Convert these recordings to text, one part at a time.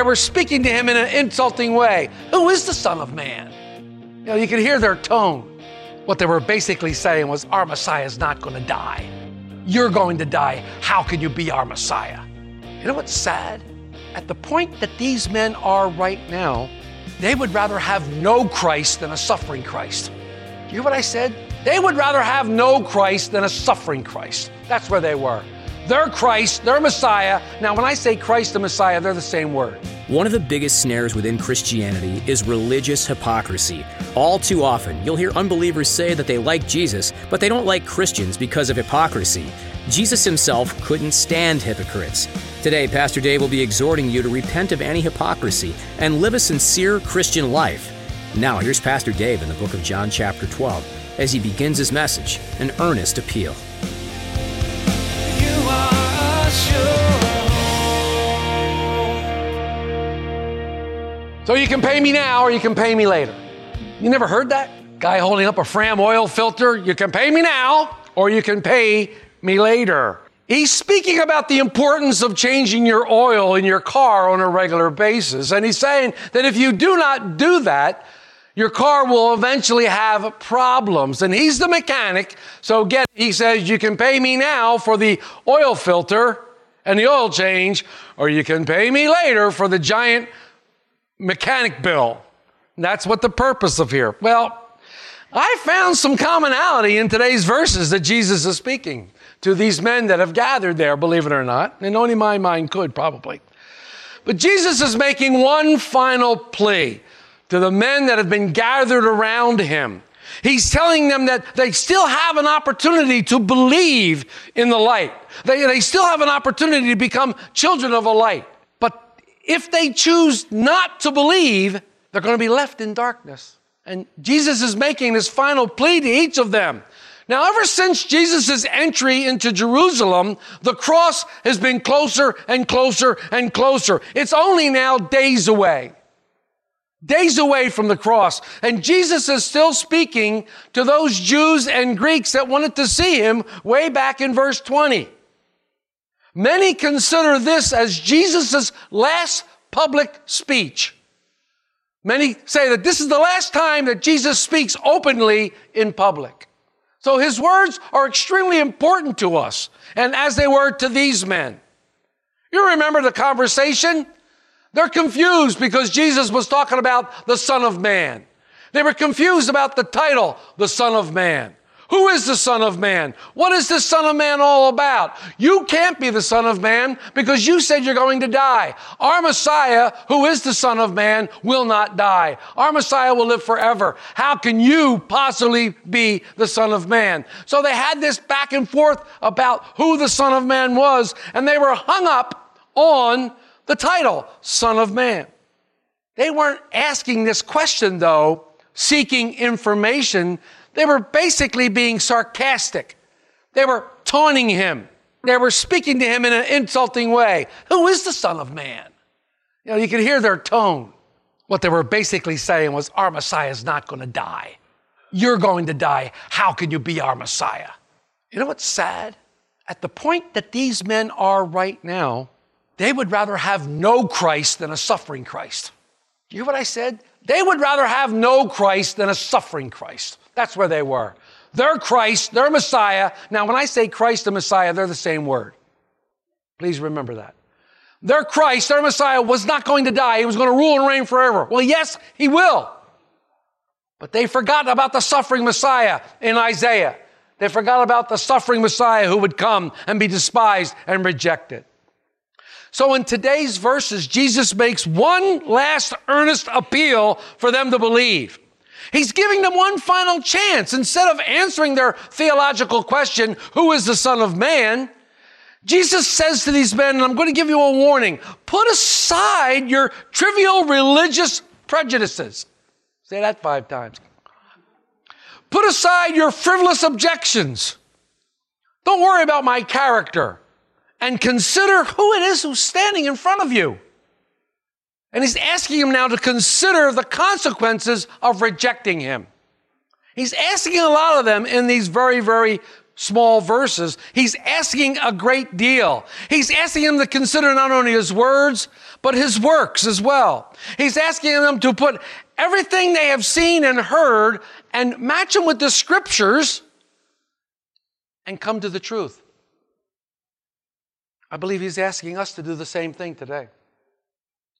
They were speaking to him in an insulting way. Who is the Son of Man? You know, you could hear their tone. What they were basically saying was, Our Messiah is not going to die. You're going to die. How can you be our Messiah? You know what's sad? At the point that these men are right now, they would rather have no Christ than a suffering Christ. You hear what I said? They would rather have no Christ than a suffering Christ. That's where they were. They're Christ, they're Messiah. Now, when I say Christ the Messiah, they're the same word. One of the biggest snares within Christianity is religious hypocrisy. All too often, you'll hear unbelievers say that they like Jesus, but they don't like Christians because of hypocrisy. Jesus himself couldn't stand hypocrites. Today, Pastor Dave will be exhorting you to repent of any hypocrisy and live a sincere Christian life. Now, here's Pastor Dave in the book of John, chapter 12, as he begins his message, an earnest appeal. So you can pay me now or you can pay me later. You never heard that? Guy holding up a Fram oil filter. You can pay me now or you can pay me later. He's speaking about the importance of changing your oil in your car on a regular basis. And he's saying that if you do not do that, your car will eventually have problems. And he's the mechanic. So get, he says, you can pay me now for the oil filter and the oil change, or you can pay me later for the giant mechanic bill. And that's what the purpose of here. Well, I found some commonality in today's verses that Jesus is speaking to these men that have gathered there, believe it or not. And only my mind could, probably. But Jesus is making one final plea to the men that have been gathered around him. He's telling them that they still have an opportunity to believe in the light. They, they still have an opportunity to become children of a light. But if they choose not to believe, they're going to be left in darkness. And Jesus is making this final plea to each of them. Now, ever since Jesus' entry into Jerusalem, the cross has been closer and closer and closer. It's only now days away. Days away from the cross. And Jesus is still speaking to those Jews and Greeks that wanted to see him way back in verse 20. Many consider this as Jesus' last public speech. Many say that this is the last time that Jesus speaks openly in public. So his words are extremely important to us, and as they were to these men. You remember the conversation? They're confused because Jesus was talking about the Son of Man. They were confused about the title, the Son of Man. Who is the Son of Man? What is the Son of Man all about? You can't be the Son of Man because you said you're going to die. Our Messiah, who is the Son of Man, will not die. Our Messiah will live forever. How can you possibly be the Son of Man? So they had this back and forth about who the Son of Man was, and they were hung up on the title, Son of Man. They weren't asking this question, though, seeking information. They were basically being sarcastic. They were taunting him. They were speaking to him in an insulting way. Who is the Son of Man? You know, you could hear their tone. What they were basically saying was, Our Messiah is not going to die. You're going to die. How can you be our Messiah? You know what's sad? At the point that these men are right now, they would rather have no Christ than a suffering Christ. Do You hear what I said? They would rather have no Christ than a suffering Christ. That's where they were. They're Christ, they're Messiah. Now, when I say Christ and Messiah, they're the same word. Please remember that. Their Christ, their Messiah, was not going to die. He was going to rule and reign forever. Well, yes, he will. But they forgot about the suffering Messiah in Isaiah. They forgot about the suffering Messiah who would come and be despised and rejected. So in today's verses, Jesus makes one last earnest appeal for them to believe. He's giving them one final chance. Instead of answering their theological question, who is the Son of Man? Jesus says to these men, and I'm going to give you a warning put aside your trivial religious prejudices. Say that five times. Put aside your frivolous objections. Don't worry about my character and consider who it is who's standing in front of you. And he's asking him now to consider the consequences of rejecting him. He's asking a lot of them in these very, very small verses. He's asking a great deal. He's asking them to consider not only his words, but his works as well. He's asking them to put everything they have seen and heard and match them with the scriptures and come to the truth. I believe he's asking us to do the same thing today.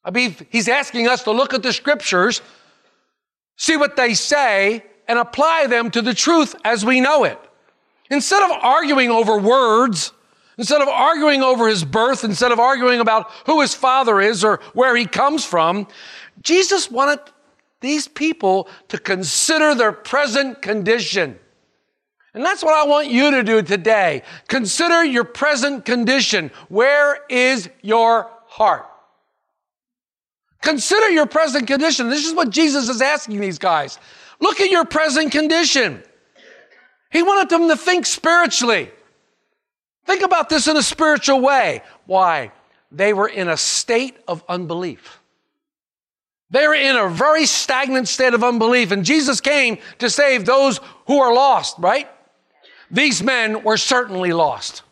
I believe he's asking us to look at the scriptures, see what they say, and apply them to the truth as we know it. Instead of arguing over words, instead of arguing over his birth, instead of arguing about who his father is or where he comes from, Jesus wanted these people to consider their present condition. And that's what I want you to do today. Consider your present condition. Where is your heart? Consider your present condition. This is what Jesus is asking these guys. Look at your present condition. He wanted them to think spiritually. Think about this in a spiritual way. Why? They were in a state of unbelief. They were in a very stagnant state of unbelief, and Jesus came to save those who are lost, right? These men were certainly lost.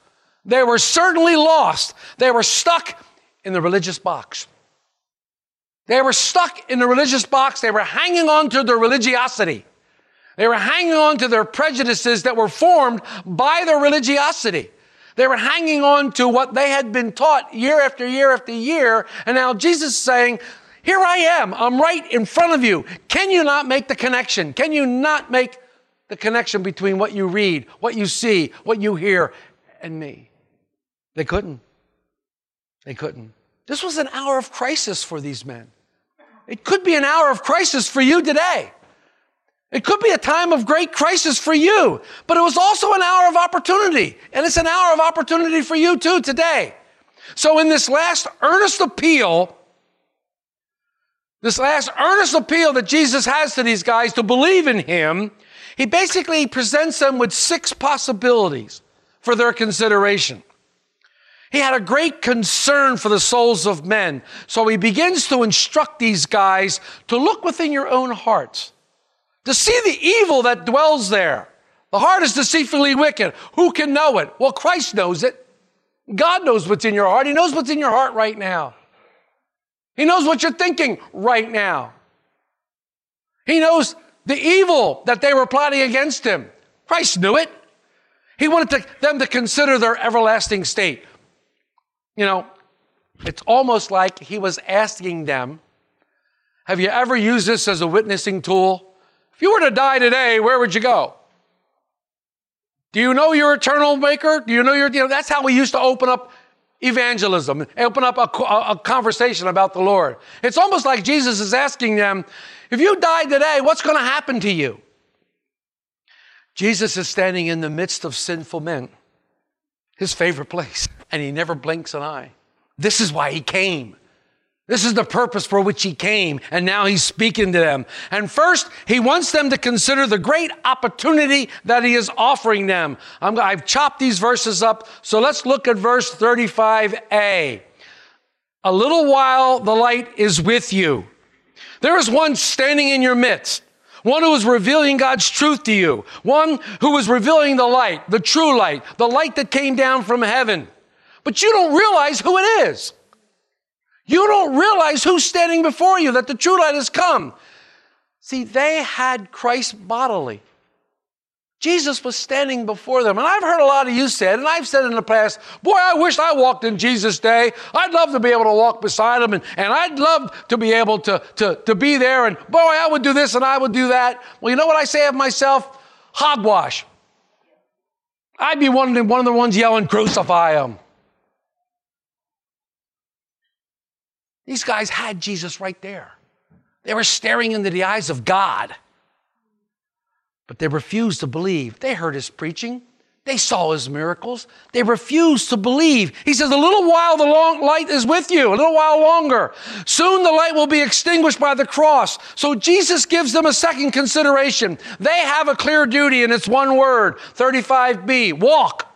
They were certainly lost. They were stuck in the religious box. They were stuck in the religious box. They were hanging on to their religiosity. They were hanging on to their prejudices that were formed by their religiosity. They were hanging on to what they had been taught year after year after year. And now Jesus is saying, Here I am. I'm right in front of you. Can you not make the connection? Can you not make the connection between what you read, what you see, what you hear, and me? They couldn't. They couldn't. This was an hour of crisis for these men. It could be an hour of crisis for you today. It could be a time of great crisis for you, but it was also an hour of opportunity. And it's an hour of opportunity for you too today. So, in this last earnest appeal, this last earnest appeal that Jesus has to these guys to believe in him, he basically presents them with six possibilities for their consideration. He had a great concern for the souls of men. So he begins to instruct these guys to look within your own hearts, to see the evil that dwells there. The heart is deceitfully wicked. Who can know it? Well, Christ knows it. God knows what's in your heart. He knows what's in your heart right now. He knows what you're thinking right now. He knows the evil that they were plotting against him. Christ knew it. He wanted to, them to consider their everlasting state. You know, it's almost like he was asking them, Have you ever used this as a witnessing tool? If you were to die today, where would you go? Do you know your eternal maker? Do you know your, you know, that's how we used to open up evangelism, open up a, a, a conversation about the Lord. It's almost like Jesus is asking them, if you die today, what's going to happen to you? Jesus is standing in the midst of sinful men, his favorite place, and he never blinks an eye. This is why he came. This is the purpose for which he came, and now he's speaking to them. And first, he wants them to consider the great opportunity that he is offering them. i have chopped these verses up, so let's look at verse 35a. A little while the light is with you. There is one standing in your midst, one who is revealing God's truth to you, one who is revealing the light, the true light, the light that came down from heaven. But you don't realize who it is. You don't realize who's standing before you, that the true light has come. See, they had Christ bodily. Jesus was standing before them. And I've heard a lot of you said, and I've said in the past, boy, I wish I walked in Jesus' day. I'd love to be able to walk beside him, and, and I'd love to be able to, to, to be there, and boy, I would do this and I would do that. Well, you know what I say of myself? Hogwash. I'd be one one of the ones yelling, crucify him. These guys had Jesus right there. They were staring into the eyes of God. But they refused to believe. They heard his preaching. They saw his miracles. They refused to believe. He says, A little while the long light is with you, a little while longer. Soon the light will be extinguished by the cross. So Jesus gives them a second consideration. They have a clear duty, and it's one word 35b walk.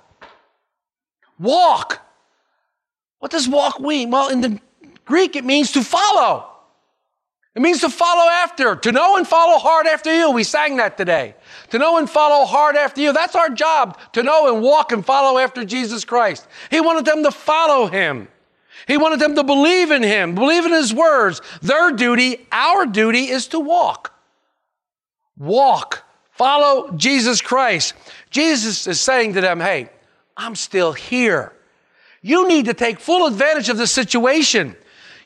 Walk. What does walk mean? Well, in the Greek, it means to follow. It means to follow after, to know and follow hard after you. We sang that today. To know and follow hard after you. That's our job, to know and walk and follow after Jesus Christ. He wanted them to follow him. He wanted them to believe in him, believe in his words. Their duty, our duty, is to walk. Walk. Follow Jesus Christ. Jesus is saying to them, hey, I'm still here. You need to take full advantage of the situation.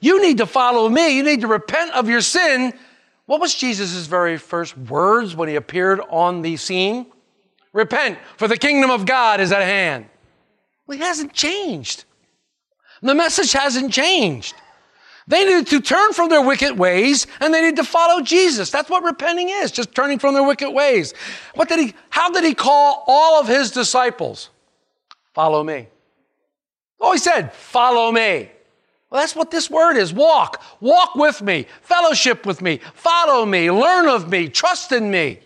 You need to follow me. You need to repent of your sin. What was Jesus' very first words when he appeared on the scene? Repent, for the kingdom of God is at hand. Well, he hasn't changed. The message hasn't changed. They need to turn from their wicked ways and they need to follow Jesus. That's what repenting is, just turning from their wicked ways. What did he, how did he call all of his disciples? Follow me. Oh, he said, follow me. Well, that's what this word is walk. Walk with me, fellowship with me, follow me, learn of me, trust in me.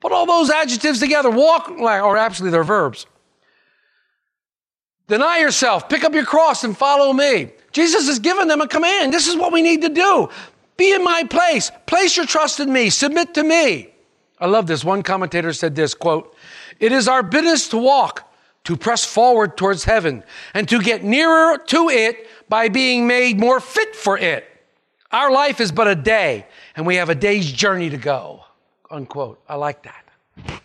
Put all those adjectives together. Walk, or actually, they're verbs. Deny yourself, pick up your cross, and follow me. Jesus has given them a command. This is what we need to do. Be in my place. Place your trust in me. Submit to me. I love this. One commentator said this quote, It is our business to walk, to press forward towards heaven, and to get nearer to it by being made more fit for it. Our life is but a day, and we have a day's journey to go. Unquote. I like that.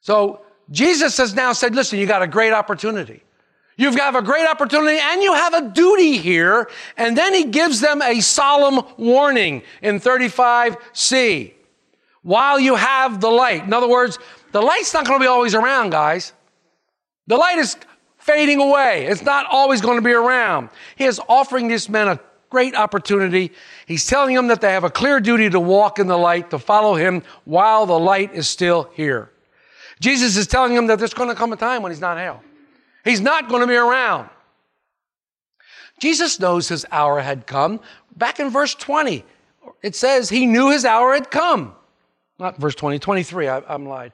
So Jesus has now said, listen, you got a great opportunity. You've got a great opportunity and you have a duty here. And then he gives them a solemn warning in 35C. While you have the light. In other words, the light's not going to be always around, guys. The light is fading away. It's not always going to be around. He is offering these men a great opportunity. He's telling them that they have a clear duty to walk in the light, to follow him while the light is still here. Jesus is telling them that there's going to come a time when he's not here. He's not going to be around. Jesus knows his hour had come. Back in verse 20, it says he knew his hour had come. Not verse 20, 23, I, I'm lied.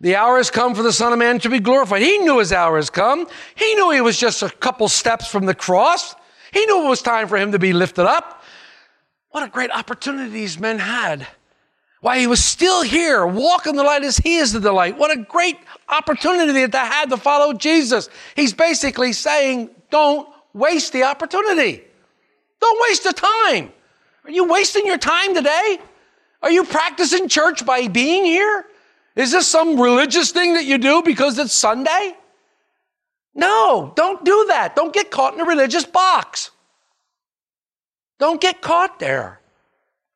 The hour has come for the Son of Man to be glorified. He knew his hour has come. He knew he was just a couple steps from the cross. He knew it was time for him to be lifted up. What a great opportunity these men had. Why he was still here, walking the light as he is the delight. What a great opportunity that they had to follow Jesus. He's basically saying, don't waste the opportunity. Don't waste the time. Are you wasting your time today? Are you practicing church by being here? Is this some religious thing that you do because it's Sunday? No, don't do that. Don't get caught in a religious box. Don't get caught there.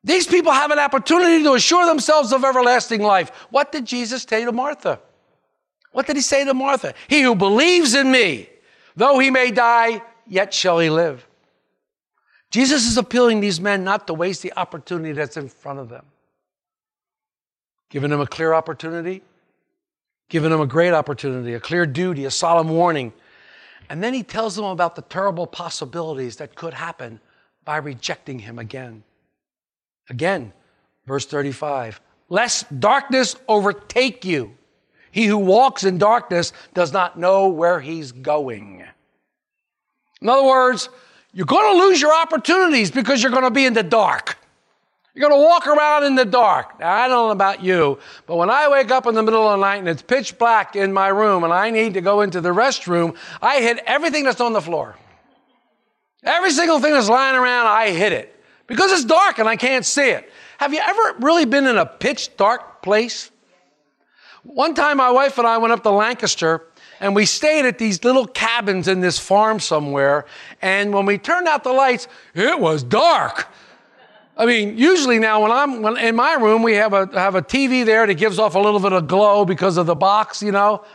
These people have an opportunity to assure themselves of everlasting life. What did Jesus say to Martha? What did he say to Martha? He who believes in me, though he may die, yet shall he live. Jesus is appealing these men not to waste the opportunity that's in front of them. Giving him a clear opportunity, giving him a great opportunity, a clear duty, a solemn warning. And then he tells them about the terrible possibilities that could happen by rejecting him again. Again, verse 35 Lest darkness overtake you. He who walks in darkness does not know where he's going. In other words, you're going to lose your opportunities because you're going to be in the dark. You're going to walk around in the dark. Now, I don't know about you, but when I wake up in the middle of the night and it's pitch black in my room and I need to go into the restroom, I hit everything that's on the floor. Every single thing that's lying around, I hit it because it's dark and I can't see it. Have you ever really been in a pitch dark place? One time, my wife and I went up to Lancaster and we stayed at these little cabins in this farm somewhere. And when we turned out the lights, it was dark. I mean, usually now when I'm when in my room, we have a have a TV there that gives off a little bit of glow because of the box, you know,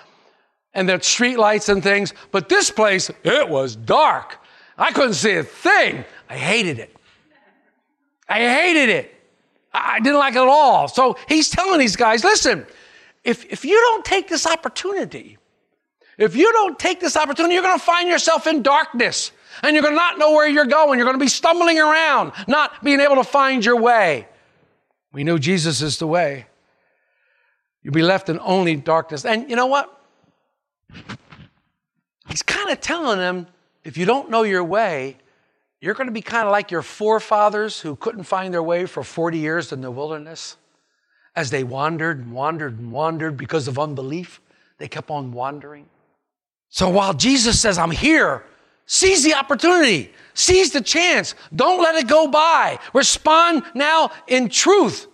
and the street lights and things. But this place, it was dark. I couldn't see a thing. I hated it. I hated it. I didn't like it at all. So he's telling these guys, listen, if, if you don't take this opportunity, if you don't take this opportunity, you're going to find yourself in darkness and you're going to not know where you're going. You're going to be stumbling around, not being able to find your way. We know Jesus is the way. You'll be left in only darkness. And you know what? He's kind of telling them if you don't know your way, you're going to be kind of like your forefathers who couldn't find their way for 40 years in the wilderness as they wandered and wandered and wandered because of unbelief. They kept on wandering. So while Jesus says, I'm here, seize the opportunity, seize the chance. Don't let it go by. Respond now in truth.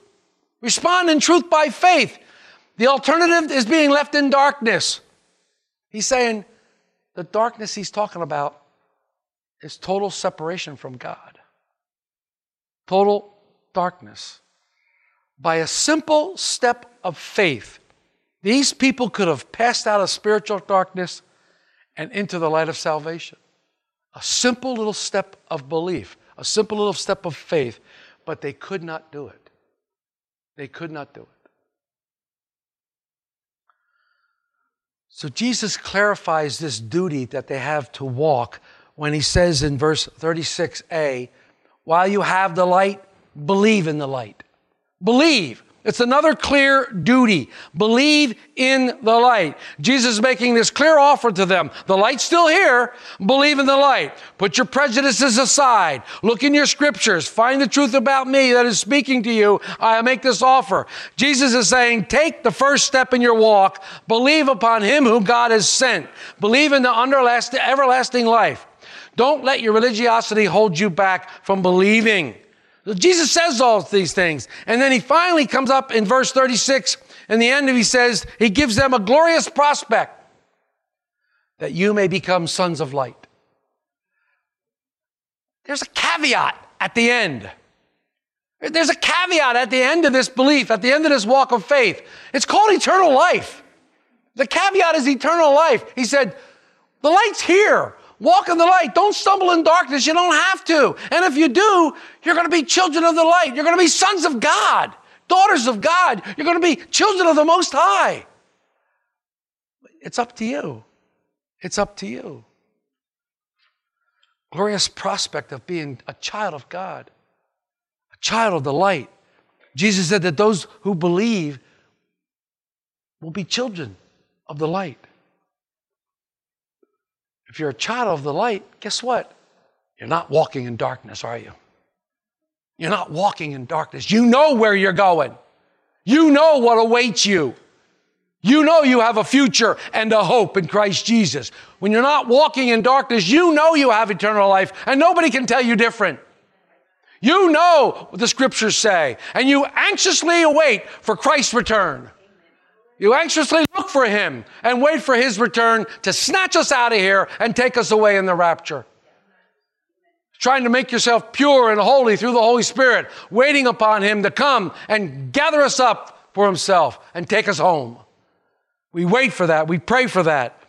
Respond in truth by faith. The alternative is being left in darkness. He's saying the darkness he's talking about is total separation from God. Total darkness. By a simple step of faith, these people could have passed out of spiritual darkness and into the light of salvation. A simple little step of belief, a simple little step of faith, but they could not do it. They could not do it. So Jesus clarifies this duty that they have to walk when he says in verse 36a, while you have the light, believe in the light. Believe. It's another clear duty. Believe in the light. Jesus is making this clear offer to them. The light's still here. Believe in the light. Put your prejudices aside. Look in your scriptures. Find the truth about me that is speaking to you. I make this offer. Jesus is saying, take the first step in your walk. Believe upon him whom God has sent. Believe in the everlasting life. Don't let your religiosity hold you back from believing. Jesus says all these things. And then he finally comes up in verse 36. In the end, he says, He gives them a glorious prospect that you may become sons of light. There's a caveat at the end. There's a caveat at the end of this belief, at the end of this walk of faith. It's called eternal life. The caveat is eternal life. He said, The light's here. Walk in the light. Don't stumble in darkness. You don't have to. And if you do, you're going to be children of the light. You're going to be sons of God, daughters of God. You're going to be children of the Most High. It's up to you. It's up to you. Glorious prospect of being a child of God, a child of the light. Jesus said that those who believe will be children of the light. If you're a child of the light, guess what? You're not walking in darkness, are you? You're not walking in darkness. You know where you're going. You know what awaits you. You know you have a future and a hope in Christ Jesus. When you're not walking in darkness, you know you have eternal life, and nobody can tell you different. You know what the scriptures say, and you anxiously await for Christ's return. You anxiously look for him and wait for his return to snatch us out of here and take us away in the rapture. Trying to make yourself pure and holy through the Holy Spirit, waiting upon him to come and gather us up for himself and take us home. We wait for that. We pray for that.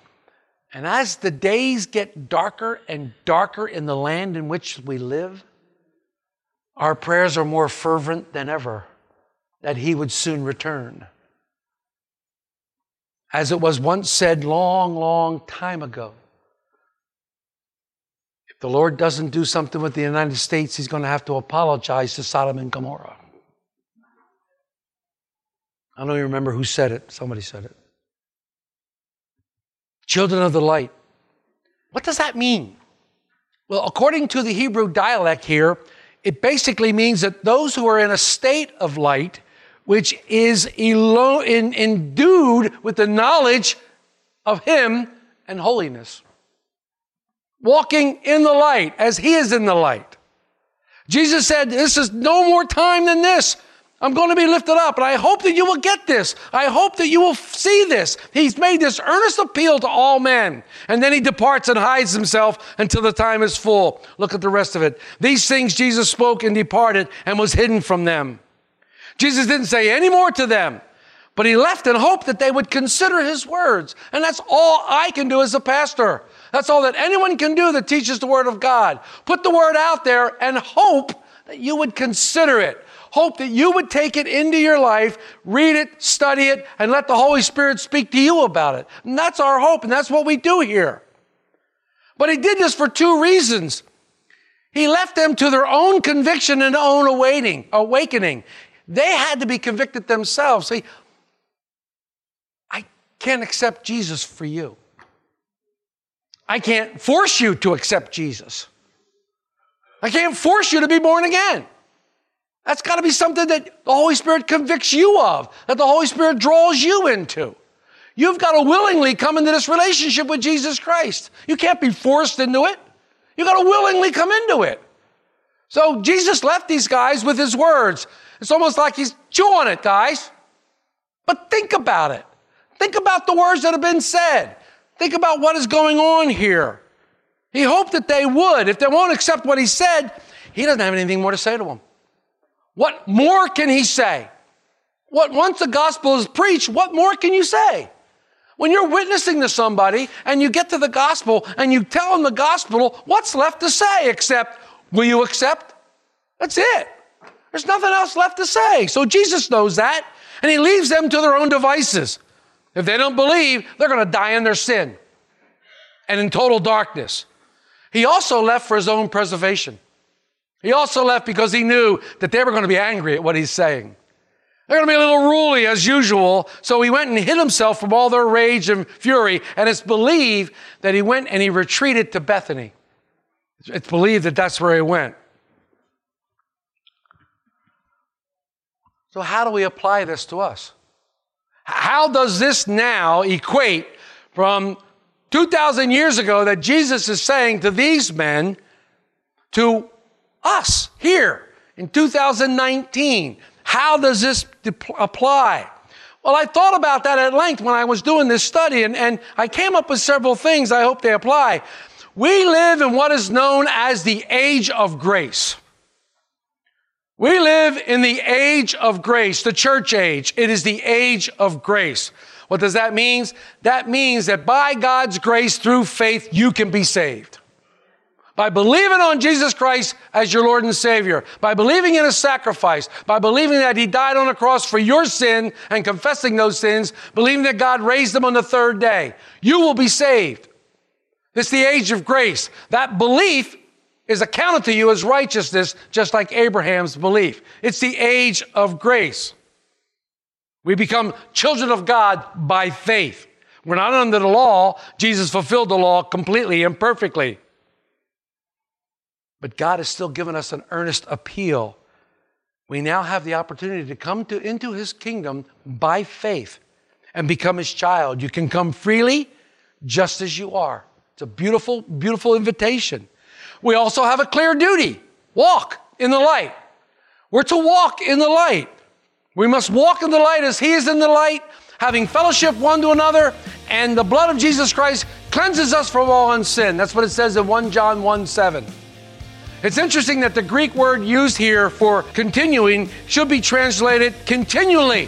And as the days get darker and darker in the land in which we live, our prayers are more fervent than ever that he would soon return. As it was once said long, long time ago, if the Lord doesn't do something with the United States, he's going to have to apologize to Sodom and Gomorrah. I don't even remember who said it. Somebody said it. Children of the light. What does that mean? Well, according to the Hebrew dialect here, it basically means that those who are in a state of light, which is elo- in, endued with the knowledge of Him and holiness, walking in the light as He is in the light. Jesus said, This is no more time than this. I'm going to be lifted up, and I hope that you will get this. I hope that you will see this. He's made this earnest appeal to all men. And then he departs and hides himself until the time is full. Look at the rest of it. These things Jesus spoke and departed and was hidden from them. Jesus didn't say any more to them, but he left in hope that they would consider his words. And that's all I can do as a pastor. That's all that anyone can do that teaches the word of God. Put the word out there and hope that you would consider it. Hope that you would take it into your life, read it, study it, and let the Holy Spirit speak to you about it. And that's our hope, and that's what we do here. But he did this for two reasons. He left them to their own conviction and own awaiting, awakening. They had to be convicted themselves. See, I can't accept Jesus for you. I can't force you to accept Jesus. I can't force you to be born again. That's got to be something that the Holy Spirit convicts you of, that the Holy Spirit draws you into. You've got to willingly come into this relationship with Jesus Christ. You can't be forced into it. You've got to willingly come into it. So Jesus left these guys with his words. It's almost like he's chewing it, guys. But think about it. Think about the words that have been said. Think about what is going on here. He hoped that they would. If they won't accept what he said, he doesn't have anything more to say to them. What more can he say? What once the gospel is preached, what more can you say? When you're witnessing to somebody and you get to the gospel and you tell them the gospel, what's left to say except, will you accept? That's it. There's nothing else left to say. So Jesus knows that and he leaves them to their own devices. If they don't believe, they're going to die in their sin and in total darkness. He also left for his own preservation. He also left because he knew that they were going to be angry at what he's saying. They're going to be a little ruly as usual. So he went and hid himself from all their rage and fury. And it's believed that he went and he retreated to Bethany. It's believed that that's where he went. So, how do we apply this to us? How does this now equate from 2,000 years ago that Jesus is saying to these men to us here in 2019? How does this apply? Well, I thought about that at length when I was doing this study, and, and I came up with several things I hope they apply. We live in what is known as the age of grace. We live in the age of grace, the church age. It is the age of grace. What does that mean? That means that by God's grace through faith, you can be saved. By believing on Jesus Christ as your Lord and Savior, by believing in His sacrifice, by believing that He died on the cross for your sin and confessing those sins, believing that God raised Him on the third day, you will be saved. It's the age of grace. That belief is accounted to you as righteousness, just like Abraham's belief. It's the age of grace. We become children of God by faith. We're not under the law. Jesus fulfilled the law completely and perfectly. But God has still given us an earnest appeal. We now have the opportunity to come to, into His kingdom by faith and become His child. You can come freely just as you are. It's a beautiful, beautiful invitation. We also have a clear duty walk in the light. We're to walk in the light. We must walk in the light as He is in the light, having fellowship one to another, and the blood of Jesus Christ cleanses us from all sin. That's what it says in 1 John 1 7. It's interesting that the Greek word used here for continuing should be translated continually.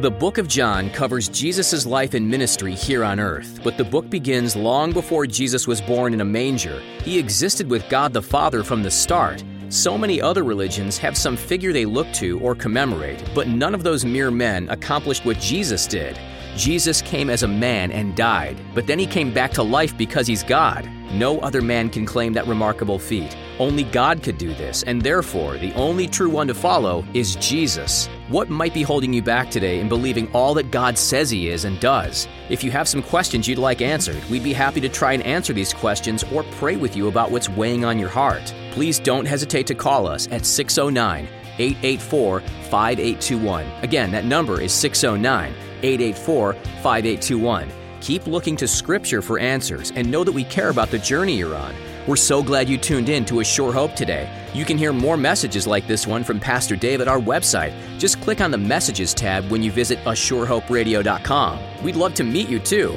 The book of John covers Jesus' life and ministry here on earth, but the book begins long before Jesus was born in a manger. He existed with God the Father from the start. So many other religions have some figure they look to or commemorate, but none of those mere men accomplished what Jesus did. Jesus came as a man and died, but then he came back to life because he's God. No other man can claim that remarkable feat. Only God could do this, and therefore, the only true one to follow is Jesus. What might be holding you back today in believing all that God says He is and does? If you have some questions you'd like answered, we'd be happy to try and answer these questions or pray with you about what's weighing on your heart. Please don't hesitate to call us at 609 884 5821. Again, that number is 609 884 5821. Keep looking to Scripture for answers and know that we care about the journey you're on. We're so glad you tuned in to A Sure Hope today. You can hear more messages like this one from Pastor Dave at our website. Just click on the Messages tab when you visit ASureHopeRadio.com. We'd love to meet you too.